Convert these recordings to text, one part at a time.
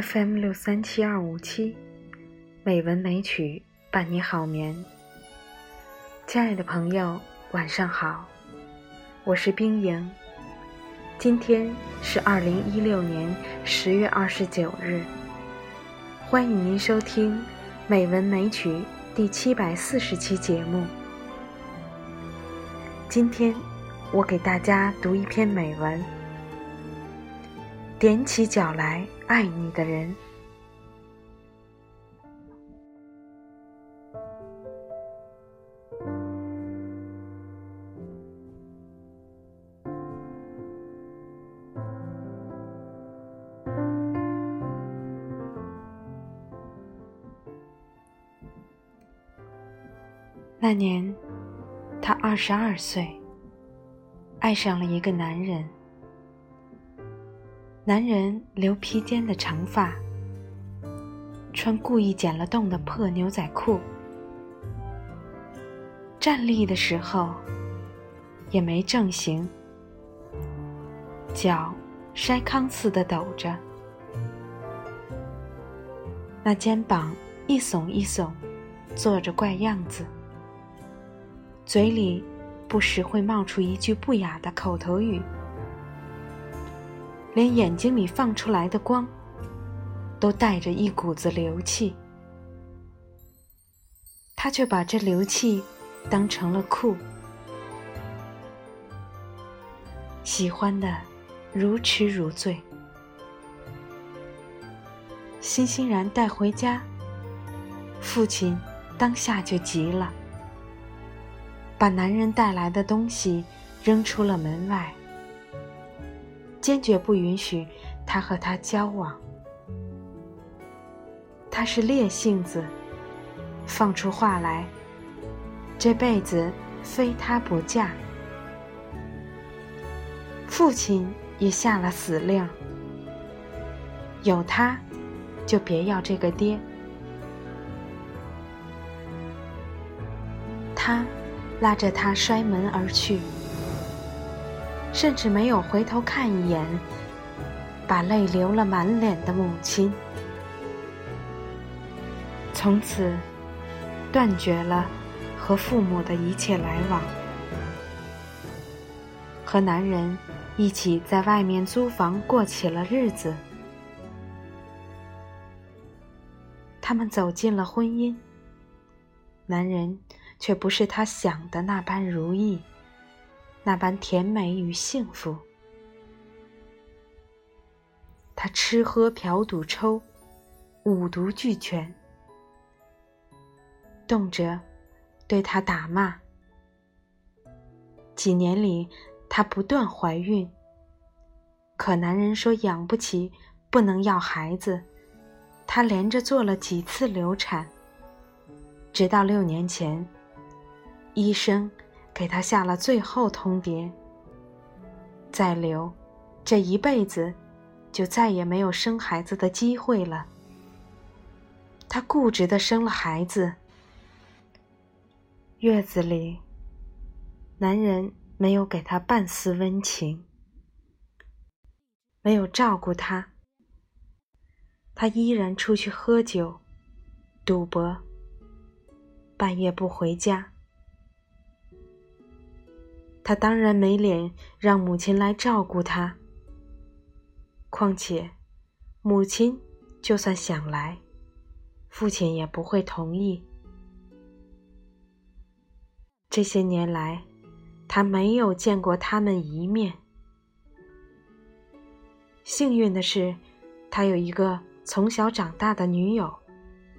FM 六三七二五七，美文美曲伴你好眠。亲爱的朋友，晚上好，我是冰莹。今天是二零一六年十月二十九日，欢迎您收听《美文美曲》第七百四十期节目。今天我给大家读一篇美文，踮起脚来。爱你的人。那年，他二十二岁，爱上了一个男人。男人留披肩的长发，穿故意剪了洞的破牛仔裤，站立的时候也没正形，脚筛糠似的抖着，那肩膀一耸一耸，做着怪样子，嘴里不时会冒出一句不雅的口头语。连眼睛里放出来的光，都带着一股子流气，他却把这流气当成了酷，喜欢的如痴如醉。欣欣然带回家，父亲当下就急了，把男人带来的东西扔出了门外。坚决不允许他和她交往。他是烈性子，放出话来，这辈子非他不嫁。父亲也下了死令，有他，就别要这个爹。他拉着他摔门而去。甚至没有回头看一眼，把泪流了满脸的母亲，从此断绝了和父母的一切来往，和男人一起在外面租房过起了日子。他们走进了婚姻，男人却不是他想的那般如意。那般甜美与幸福，他吃喝嫖赌抽，五毒俱全，动辄对他打骂。几年里，她不断怀孕，可男人说养不起，不能要孩子，她连着做了几次流产，直到六年前，医生。给他下了最后通牒：再留，这一辈子就再也没有生孩子的机会了。他固执的生了孩子，月子里，男人没有给他半丝温情，没有照顾他，他依然出去喝酒、赌博，半夜不回家。他当然没脸让母亲来照顾他。况且，母亲就算想来，父亲也不会同意。这些年来，他没有见过他们一面。幸运的是，他有一个从小长大的女友，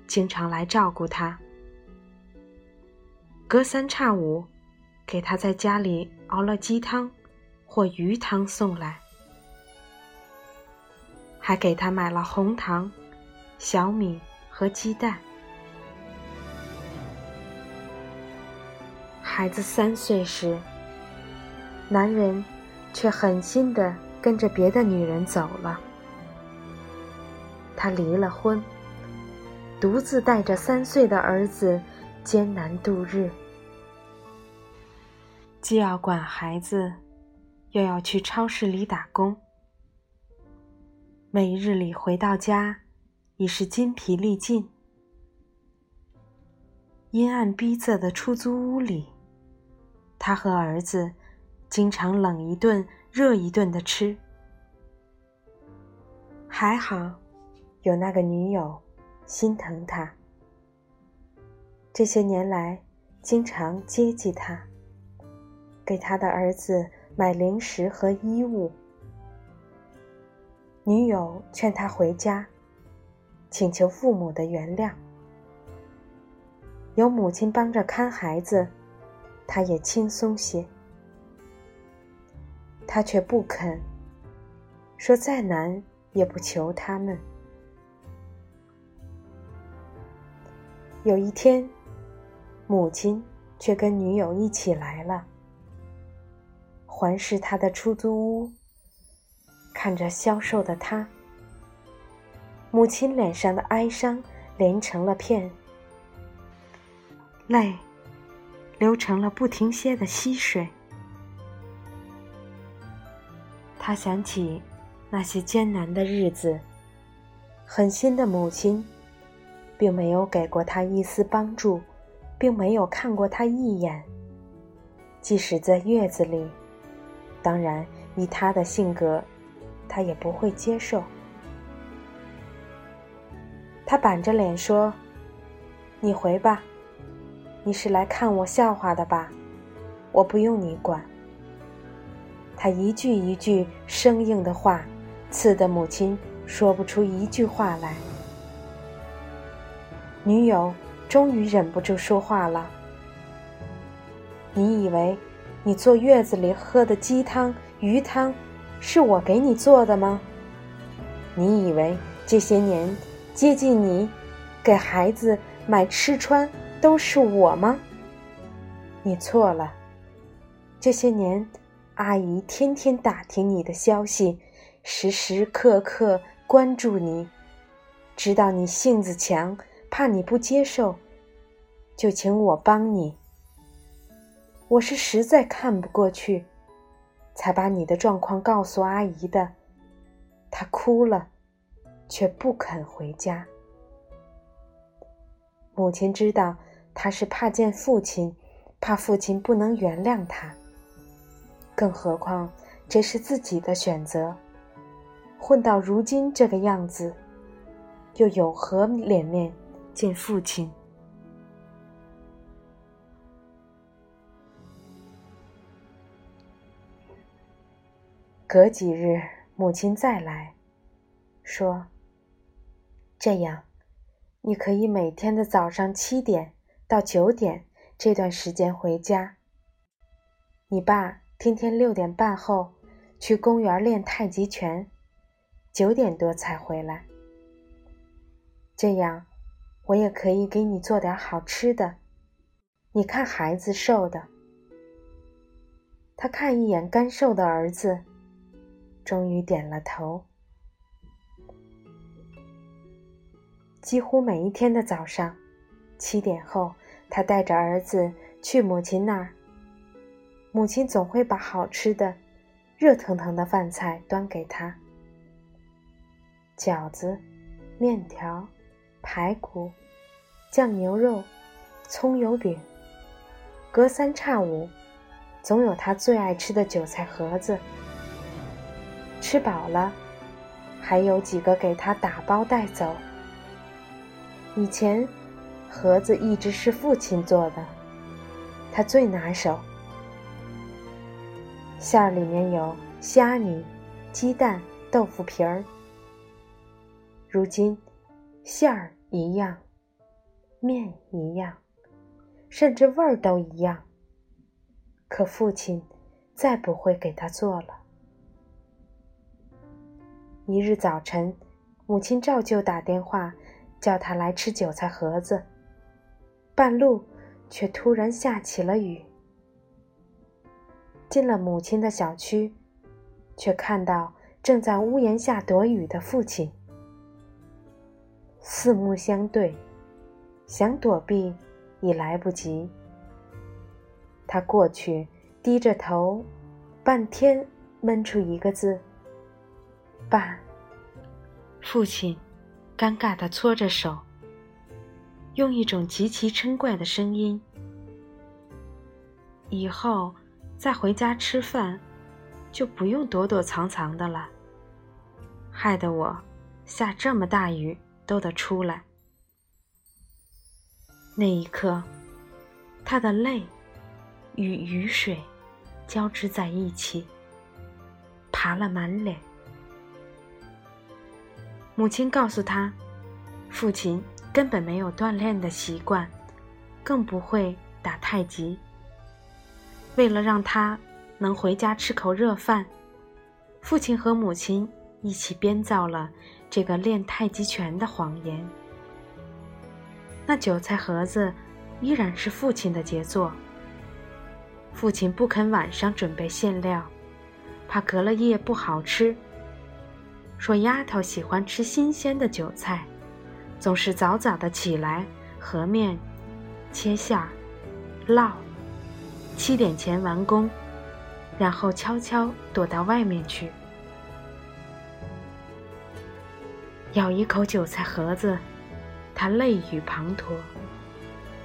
经常来照顾他，隔三差五。给他在家里熬了鸡汤或鱼汤送来，还给他买了红糖、小米和鸡蛋。孩子三岁时，男人却狠心的跟着别的女人走了。他离了婚，独自带着三岁的儿子艰难度日，既要管孩子，又要去超市里打工。每日里回到家，已是筋疲力尽。阴暗逼仄的出租屋里。他和儿子经常冷一顿、热一顿的吃。还好，有那个女友心疼他，这些年来经常接济他，给他的儿子买零食和衣物。女友劝他回家，请求父母的原谅。有母亲帮着看孩子。他也轻松些，他却不肯说再难也不求他们。有一天，母亲却跟女友一起来了，环视他的出租屋，看着消瘦的他，母亲脸上的哀伤连成了片，泪。流成了不停歇的溪水。他想起那些艰难的日子，狠心的母亲，并没有给过他一丝帮助，并没有看过他一眼。即使在月子里，当然以他的性格，他也不会接受。他板着脸说：“你回吧。”你是来看我笑话的吧？我不用你管。他一句一句生硬的话，刺得母亲说不出一句话来。女友终于忍不住说话了：“你以为你坐月子里喝的鸡汤、鱼汤，是我给你做的吗？你以为这些年接近你，给孩子买吃穿？”都是我吗？你错了。这些年，阿姨天天打听你的消息，时时刻刻关注你，知道你性子强，怕你不接受，就请我帮你。我是实在看不过去，才把你的状况告诉阿姨的。她哭了，却不肯回家。母亲知道。她是怕见父亲，怕父亲不能原谅她。更何况这是自己的选择，混到如今这个样子，又有何脸面见父亲？隔几日，母亲再来说：“这样，你可以每天的早上七点。”到九点这段时间回家。你爸天天六点半后去公园练太极拳，九点多才回来。这样，我也可以给你做点好吃的。你看孩子瘦的。他看一眼干瘦的儿子，终于点了头。几乎每一天的早上。七点后，他带着儿子去母亲那儿。母亲总会把好吃的、热腾腾的饭菜端给他：饺子、面条、排骨、酱牛肉、葱油饼。隔三差五，总有他最爱吃的韭菜盒子。吃饱了，还有几个给他打包带走。以前。盒子一直是父亲做的，他最拿手。馅儿里面有虾米、鸡蛋、豆腐皮儿。如今，馅儿一样，面一样，甚至味儿都一样。可父亲再不会给他做了。一日早晨。母亲照旧打电话叫他来吃韭菜盒子，半路却突然下起了雨。进了母亲的小区，却看到正在屋檐下躲雨的父亲，四目相对，想躲避已来不及。他过去，低着头，半天闷出一个字：“爸。”父亲尴尬地搓着手，用一种极其嗔怪的声音：“以后再回家吃饭，就不用躲躲藏藏的了。”害得我下这么大雨都得出来。那一刻，他的泪。与雨水交织在一起，爬了满脸。母亲告诉他，父亲根本没有锻炼的习惯，更不会打太极。为了让他能回家吃口热饭，父亲和母亲一起编造了这个练太极拳的谎言。那韭菜盒子依然是父亲的杰作。父亲不肯晚上准备馅料，怕隔了夜不好吃。说丫头喜欢吃新鲜的韭菜，总是早早的起来和面、切馅、烙，七点前完工，然后悄悄躲到外面去。咬一口韭菜盒子，他泪雨滂沱，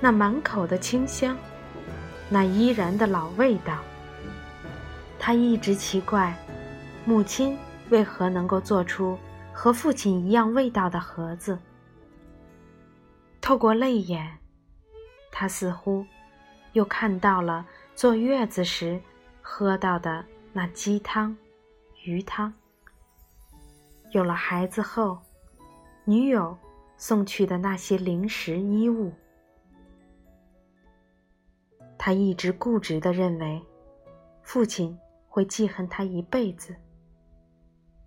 那满口的清香。那依然的老味道，他一直奇怪，母亲为何能够做出和父亲一样味道的盒子。透过泪眼，他似乎又看到了坐月子时喝到的那鸡汤、鱼汤。有了孩子后，女友送去的那些零食、衣物。他一直固执地认为，父亲会记恨他一辈子，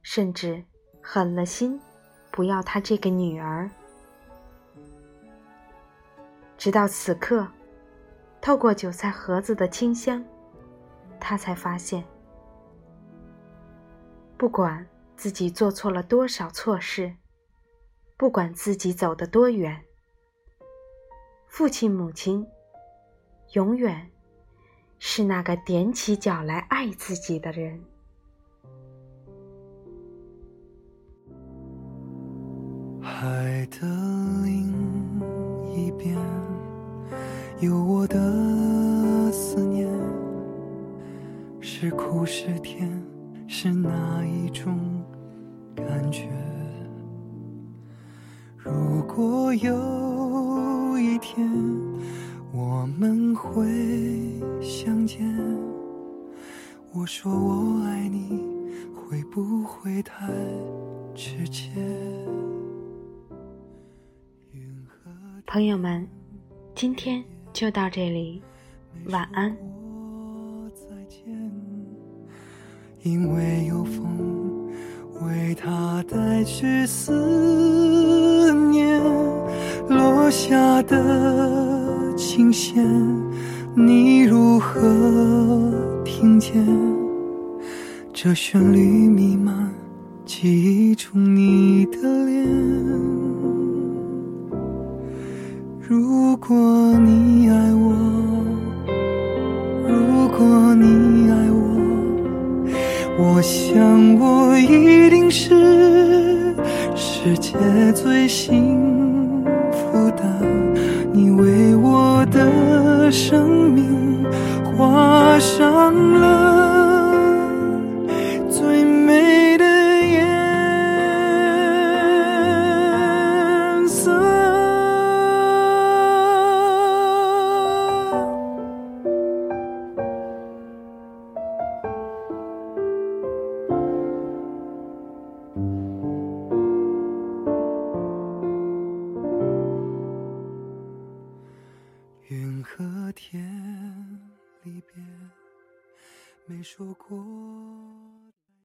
甚至狠了心不要他这个女儿。直到此刻，透过韭菜盒子的清香，他才发现，不管自己做错了多少错事，不管自己走得多远，父亲母亲。永远是那个踮起脚来爱自己的人。海的另一边，有我的思念，是苦是甜，是哪一种感觉？如果有一天。我们会相见。我说我爱你，会不会太直接？朋友们，今天就到这里，晚安。因为有风，为他带去思念，落下的。琴弦，你如何听见？这旋律弥漫记忆中你的脸。果你爱我，如果你爱我，我想我一定是世界最幸福的。你为我的生命画上了